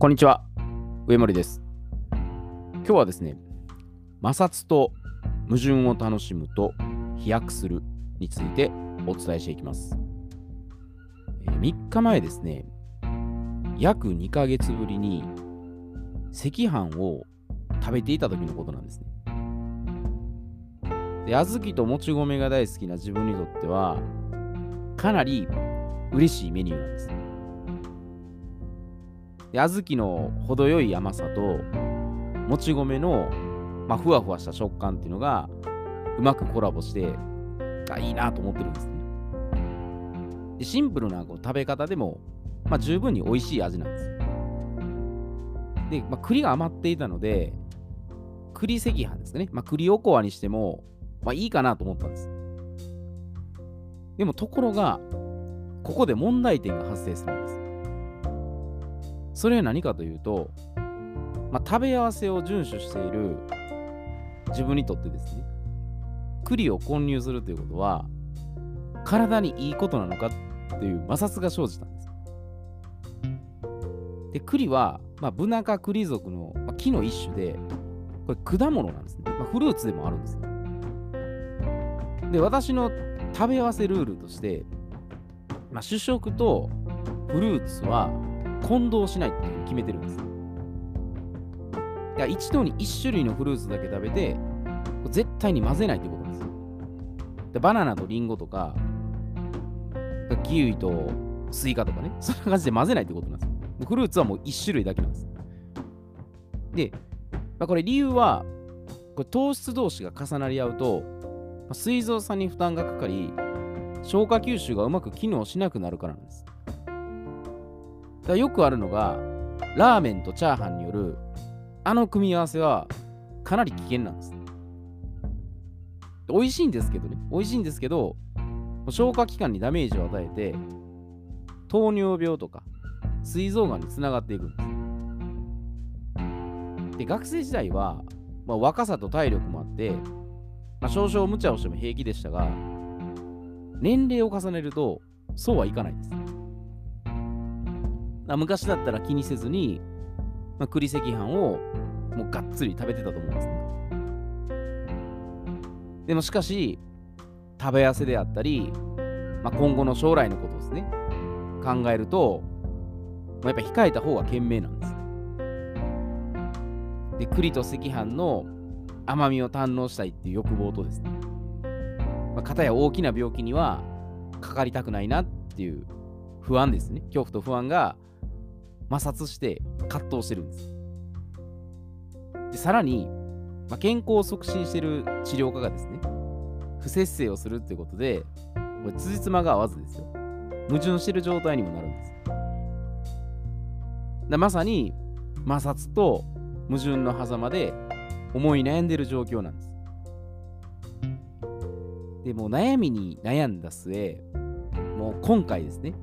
こんにちは、上森です。今日はですね、摩擦と矛盾を楽しむと飛躍するについてお伝えしていきます。えー3日前ですね、約2ヶ月ぶりに赤飯を食べていた時のことなんですね。で、小豆ともち米が大好きな自分にとっては、かなり嬉しいメニューなんです。で小豆の程よい甘さともち米の、まあ、ふわふわした食感っていうのがうまくコラボしてあいいなと思ってるんですね。でシンプルなこう食べ方でも、まあ、十分に美味しい味なんです。で、まあ、栗が余っていたので栗赤飯ですね、まあ、栗おこわにしても、まあ、いいかなと思ったんです。でもところがここで問題点が発生するんです。それは何かというと、まあ、食べ合わせを遵守している自分にとってですね、栗を混入するということは、体にいいことなのかっていう摩擦が生じたんです。で、栗は、まあ、ブナ科栗属の、まあ、木の一種で、これ果物なんですね。まあ、フルーツでもあるんですよ。で、私の食べ合わせルールとして、まあ、主食とフルーツは混同しないって決めてるんです。いや一度に1種類のフルーツだけ食べて、絶対に混ぜないってことです。でバナナとリンゴとか、キウイとスイカとかね、そんな感じで混ぜないってことなんです。フルーツはもう1種類だけなんです。で、まあ、これ理由は、これ糖質同士が重なり合うと、まあ膵臓さんに負担がかかり、消化吸収がうまく機能しなくなるからなんです。だよくあるのが、ラーメンとチャーハンによるあの組み合わせはかなり危険なんです。美味しいんですけどね、美味しいんですけど、消化器官にダメージを与えて、糖尿病とか、膵臓がんにつながっていくんです。で、学生時代は、まあ、若さと体力もあって、まあ、少々無茶をしても平気でしたが、年齢を重ねると、そうはいかないです。だ昔だったら気にせずに、まあ、栗赤飯をもうがっつり食べてたと思うんですね。でもしかし、食べ合わせであったり、まあ、今後の将来のことですね、考えると、まあ、やっぱ控えた方が賢明なんです。で、栗と赤飯の甘みを堪能したいっていう欲望とですね、まあ、片や大きな病気にはかかりたくないなっていう不安ですね。恐怖と不安が摩擦して葛藤してるんです。でさらに、まあ、健康を促進してる治療家がですね、不節制をするっていうことで、これ、辻褄が合わずですよ。矛盾してる状態にもなるんです。だまさに、摩擦と矛盾の狭間で思い悩んでる状況なんです。でも悩みに悩んだ末、もう今回ですね、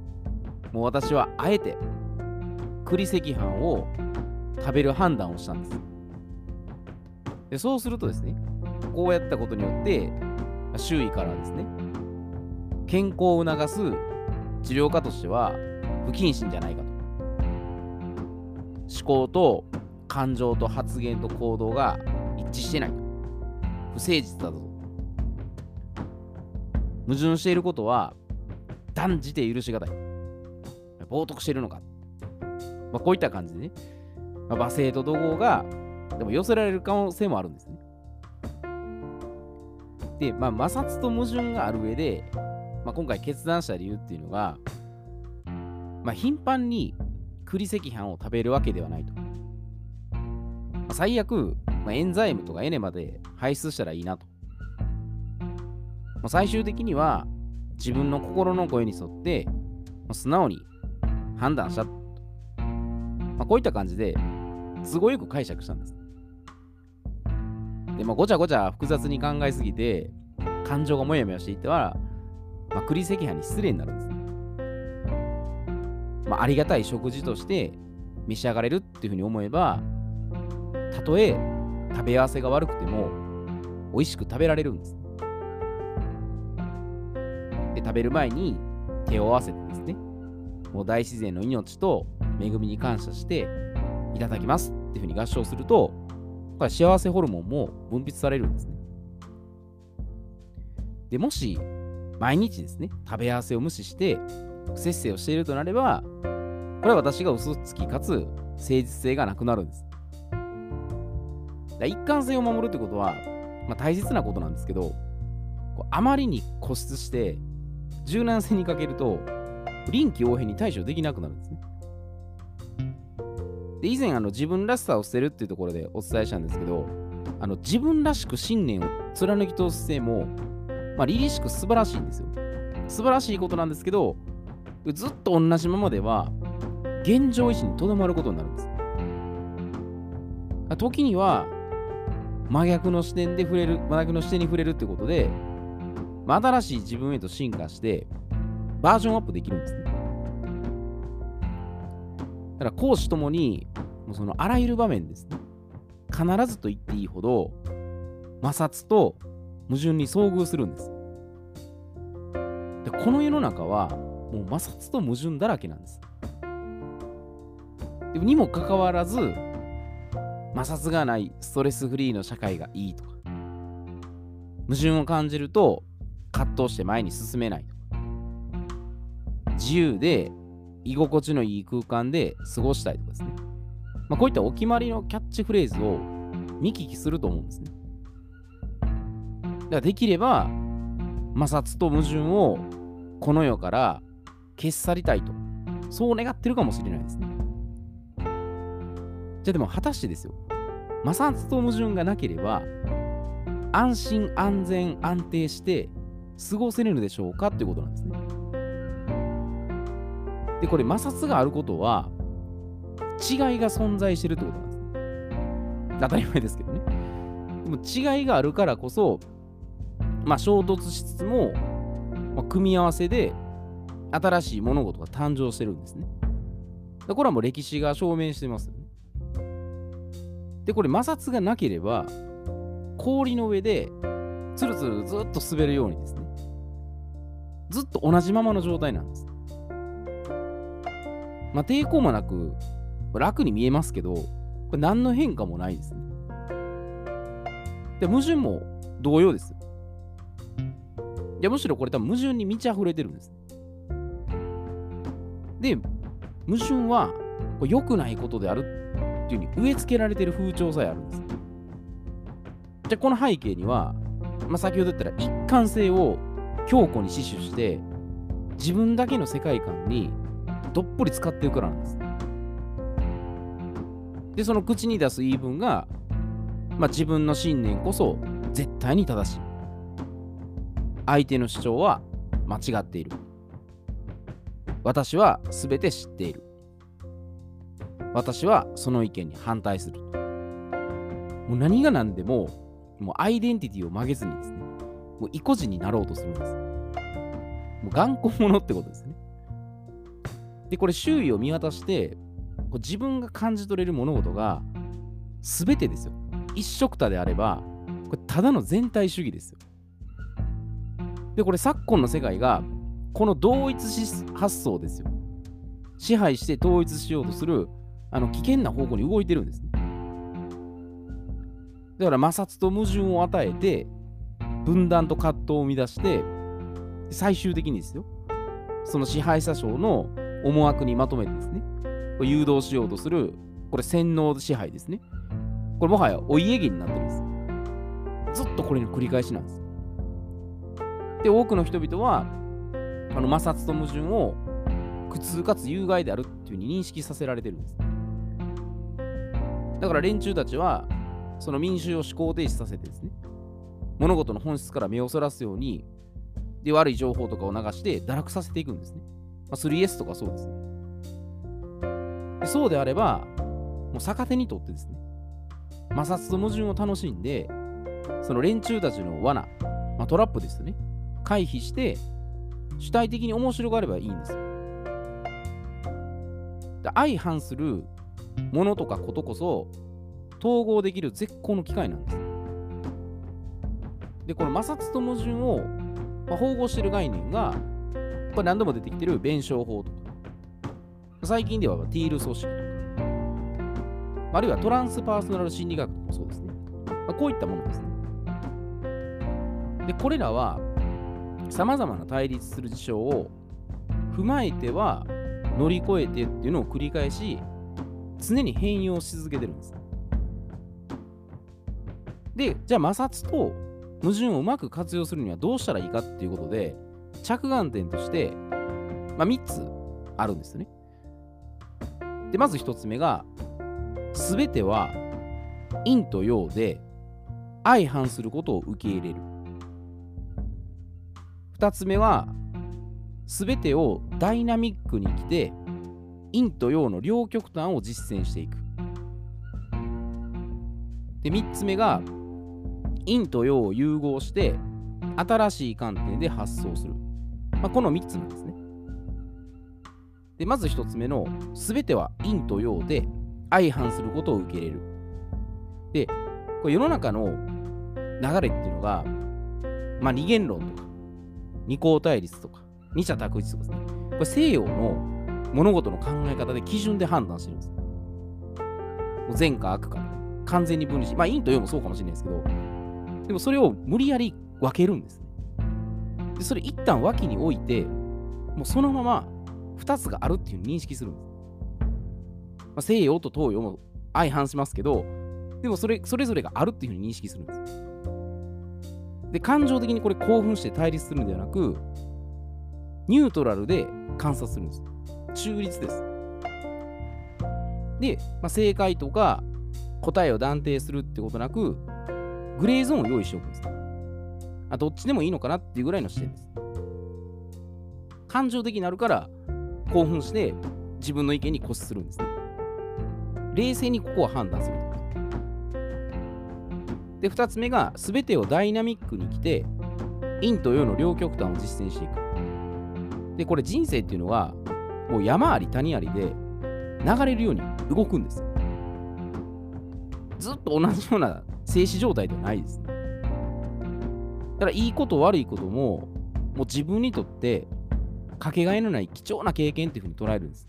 もう私はあえて栗赤飯を食べる判断をしたんです。でそうするとですね、こうやったことによって、周囲からですね、健康を促す治療家としては不謹慎じゃないかと。思考と感情と発言と行動が一致してない。不誠実だと。矛盾していることは断じて許しがたい。冒涜しているのか。まあ、こういった感じでね、まあ、罵声と怒号がでも寄せられる可能性もあるんですね。で、まあ、摩擦と矛盾がある上で、まあ、今回決断した理由っていうのが、まあ、頻繁に栗赤飯を食べるわけではないと。まあ、最悪、まあ、エンザイムとかエネマで排出したらいいなと。まあ、最終的には自分の心の声に沿って、まあ、素直に判断したと。まあ、こういった感じで、都合よく解釈したんです。で、まあ、ごちゃごちゃ複雑に考えすぎて、感情がもやもやしていっては、まあ、栗赤飯に失礼になるんです。まあ、ありがたい食事として召し上がれるっていうふうに思えば、たとえ食べ合わせが悪くても、美味しく食べられるんです。で、食べる前に手を合わせてですね、もう大自然の命と恵みに感謝して、いただきますっていうふうに合唱すると、これ幸せホルモンも分泌されるんですね。で、もし、毎日ですね、食べ合わせを無視して、不節制をしているとなれば、これは私が嘘つきかつ誠実性がなくなるんです。だ一貫性を守るってことは、まあ、大切なことなんですけど、あまりに固執して柔軟性に欠けると臨機応変に対処できなくなるんですね。で以前あの自分らしさを捨てるっていうところでお伝えしたんですけどあの自分らしく信念を貫き通す姿勢も、まあ、凛々しく素晴らしいんですよ。素晴らしいことなんですけどずっと同じままでは現状維持にとどまることになるんです。時には真逆の視点で触れる、真逆の視点に触れるってことで、まあ、新しい自分へと進化して、バージョンアップできるんですね。だから講師ともに、もうそのあらゆる場面ですね。必ずと言っていいほど、摩擦と矛盾に遭遇するんです。でこの世の中は、もう摩擦と矛盾だらけなんです。でにもかかわらず、摩擦がないストレスフリーの社会がいいとか、矛盾を感じると葛藤して前に進めないとか、自由で居心地のいい空間で過ごしたいとかですね。まあ、こういったお決まりのキャッチフレーズを見聞きすると思うんですね。だからできれば摩擦と矛盾をこの世から消し去りたいと、そう願ってるかもしれないですね。じゃあでも果たしてですよ、摩擦と矛盾がなければ、安心安全安定して過ごせるのでしょうかっていうことなんですね。で、これ摩擦があることは、違いが存在してるってことなんですね。当たり前ですけどね。でも違いがあるからこそ、まあ衝突しつつも、まあ、組み合わせで新しい物事が誕生してるんですね。でこれはもう歴史が証明してますよね。で、これ摩擦がなければ、氷の上でつるつるずっと滑るようにですね、ずっと同じままの状態なんです。まあ、抵抗もなく、楽に見えますけど、これ何の変化もないですね。で、矛盾も同様です。いや、むしろこれ多分矛盾に満ち溢れてるんです。で、矛盾は良くないことであるっていうふうに植え付けられてる風潮さえあるんです。じゃあこの背景には、まあ、先ほど言ったら一貫性を強固に死守して自分だけの世界観にどっぷり使ってるからなんです。で、その口に出す言い分が、まあ、自分の信念こそ絶対に正しい。相手の主張は間違っている。私は全て知っている。私はその意見に反対する。もう何が何でも、もうアイデンティティを曲げずにですね、もう意固地になろうとするんです。もう頑固者ってことです。で、これ周囲を見渡して、こう自分が感じ取れる物事が全てですよ。一色多であれば、これただの全体主義ですよ。で、これ昨今の世界が、この同一発想ですよ。支配して統一しようとする、あの危険な方向に動いてるんですね。だから摩擦と矛盾を与えて、分断と葛藤を生み出して、最終的にですよ、その支配者層の思惑にまとめてですね、誘導しようとする、これ洗脳支配ですね。これもはやお家芸になってるんです。ずっとこれの繰り返しなんです。で、多くの人々は、あの摩擦と矛盾を苦痛かつ有害であるっていうふうに認識させられてるんです。だから連中たちは、その民衆を思考停止させてですね、物事の本質から目をそらすように、で、悪い情報とかを流して堕落させていくんですね。まあ、3S とかそうですね。そうであれば、もう逆手にとってですね、摩擦と矛盾を楽しんで、その連中たちの罠、まあ、トラップですよね、回避して、主体的に面白がればいいんですよ。相反するものとかことこそ統合できる絶好の機会なんです。で、この摩擦と矛盾を、まあ、縫合している概念が、これ何度も出てきてる弁証法とか、最近ではティール組織とか、あるいはトランスパーソナル心理学もそうですね。まあ、こういったものですね。で、これらは、さまざまな対立する事象を踏まえては乗り越えてっていうのを繰り返し、常に変容し続けてるんです。で、じゃあ摩擦と矛盾をうまく活用するにはどうしたらいいかっていうことで、着眼点として、まあ、3つあるんですね。で、まず1つ目が、すべては陰と陽で相反することを受け入れる。2つ目は、すべてをダイナミックに来て、陰と陽の両極端を実践していく。で、3つ目が、陰と陽を融合して、新しい観点で発想する。まあ、この3つなんですね。で、まず1つ目の、すべては陰と陽で相反することを受け入れる。で、これ世の中の流れっていうのが、まあ、二元論とか、二項対立とか、二者択一とかですね。これ西洋の物事の考え方で基準で判断してるんです。もう善か悪か、完全に分離し、まあ陰と陽もそうかもしれないですけど、でもそれを無理やり分けるんです。でそれ一旦脇に置いて、もうそのまま2つがあるっていう認識するんです。まあ、西洋と東洋も相反しますけど、でもそれそれぞれがあるっていうふうに認識するんです。で、感情的にこれ興奮して対立するのではなく、ニュートラルで観察するんです。中立です。で、まあ、正解とか答えを断定するってことなく、グレーゾーンを用意しておくんです。あどっちでもいいのかなっていうぐらいの視点です。感情的になるから興奮して自分の意見に固執するんですね。冷静にここは判断する。で、2つ目が、すべてをダイナミックに来て、陰と陽の両極端を実践していく。で、これ人生っていうのは、もう山あり谷ありで、流れるように動くんです。ずっと同じような静止状態ではないです。ねだからいいこと悪いことも、もう自分にとってかけがえのない貴重な経験っていうふうに捉えるんです。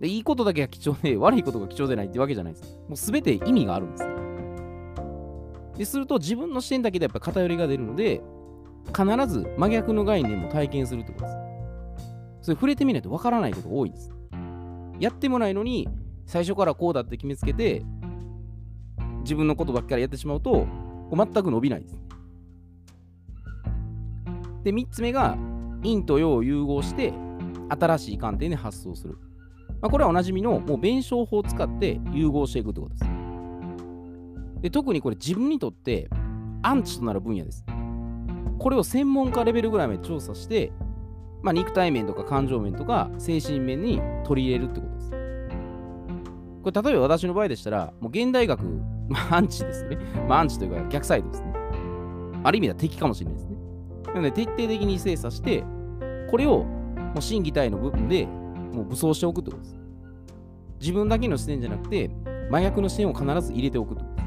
で、いいことだけが貴重で、悪いことが貴重でないってわけじゃないです。もう全て意味があるんです。ですると自分の視点だけでやっぱ偏りが出るので、必ず真逆の概念も体験するってことです。それ触れてみないとわからないことが多いんです。やってもないのに、最初からこうだって決めつけて、自分のことばっかりやってしまうと、全く伸びないです。で、3つ目が、陰と陽を融合して、新しい観点で発想する。まあ、これはおなじみのもう弁証法を使って融合していくってことです。で特にこれ自分にとってアンチとなる分野です。これを専門家レベルぐらいまで調査して、まあ、肉体面とか感情面とか精神面に取り入れるってことです。これ例えば私の場合でしたら、もう現代学、まあ、アンチですね。まあ、アンチというか逆サイドですね。ある意味では敵かもしれないですね。なので徹底的に精査して、これをもう心技体の部分でもう武装しておくってことです。自分だけの視点じゃなくて、麻薬の視点を必ず入れておくってことです。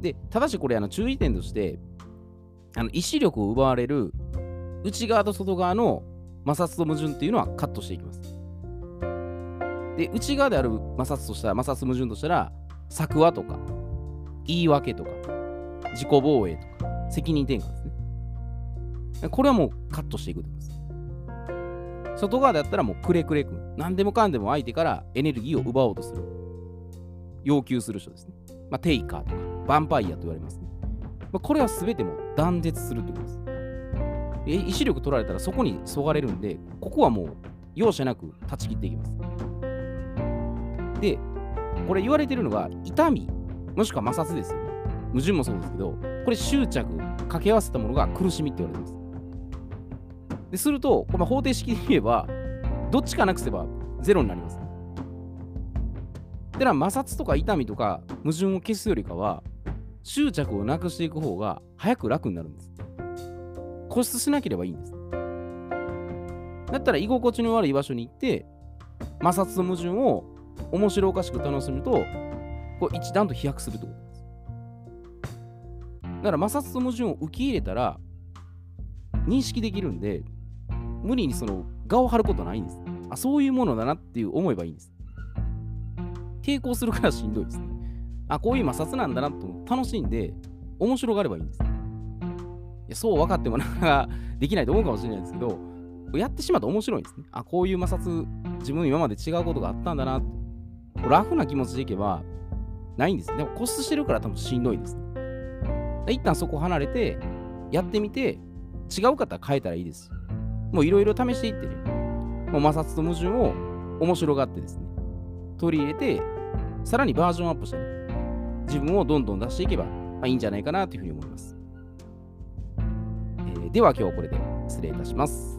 で、ただしこれ、あの注意点として、あの意志力を奪われる内側と外側の摩擦と矛盾っていうのはカットしていきます。で、内側である摩擦としたら、摩擦矛盾としたら、作話とか、言い訳とか、自己防衛とか、責任転換ですね。これはもうカットしていくってことです。外側であったらもうくれくれくん。何でもかんでも相手からエネルギーを奪おうとする。要求する人ですね。まあ、テイカーとか、ヴァンパイアと言われますね。まあ、これは全ても断絶するということです。意志力取られたらそこにそがれるんで、ここはもう容赦なく断ち切っていきます。で、これ言われてるのが、痛み、もしくは摩擦ですよね。矛盾もそうですけど、これ執着、掛け合わせたものが苦しみって言われてます。ですると、この方程式で言えば、どっちかなくせばゼロになります。でな、摩擦とか痛みとか矛盾を消すよりかは、執着をなくしていく方が早く楽になるんです。固執しなければいいんです。だったら居心地の悪い場所に行って、摩擦と矛盾を面白おかしく楽しむと、こう一段と飛躍するってことです。だから摩擦と矛盾を受け入れたら、認識できるんで、無理にその、我を張ることないんです。あ、そういうものだなっていう思えばいいんです。抵抗するからしんどいですね。あ、こういう摩擦なんだなと楽しんで、面白がればいいんです。いやそう分かってもなかなかできないと思うかもしれないですけど、やってしまうと面白いんですね。あ、こういう摩擦、自分今まで違うことがあったんだな。ラフな気持ちでいけば、ないんです。でも固執してるから多分しんどいです、ね。一旦そこ離れて、やってみて、違う方変えたらいいです。もういろいろ試していってね、もう摩擦と矛盾を面白がってですね、取り入れて、さらにバージョンアップしてね、自分をどんどん出していけば、まあ、いいんじゃないかなというふうに思います。えー、では今日はこれで失礼いたします。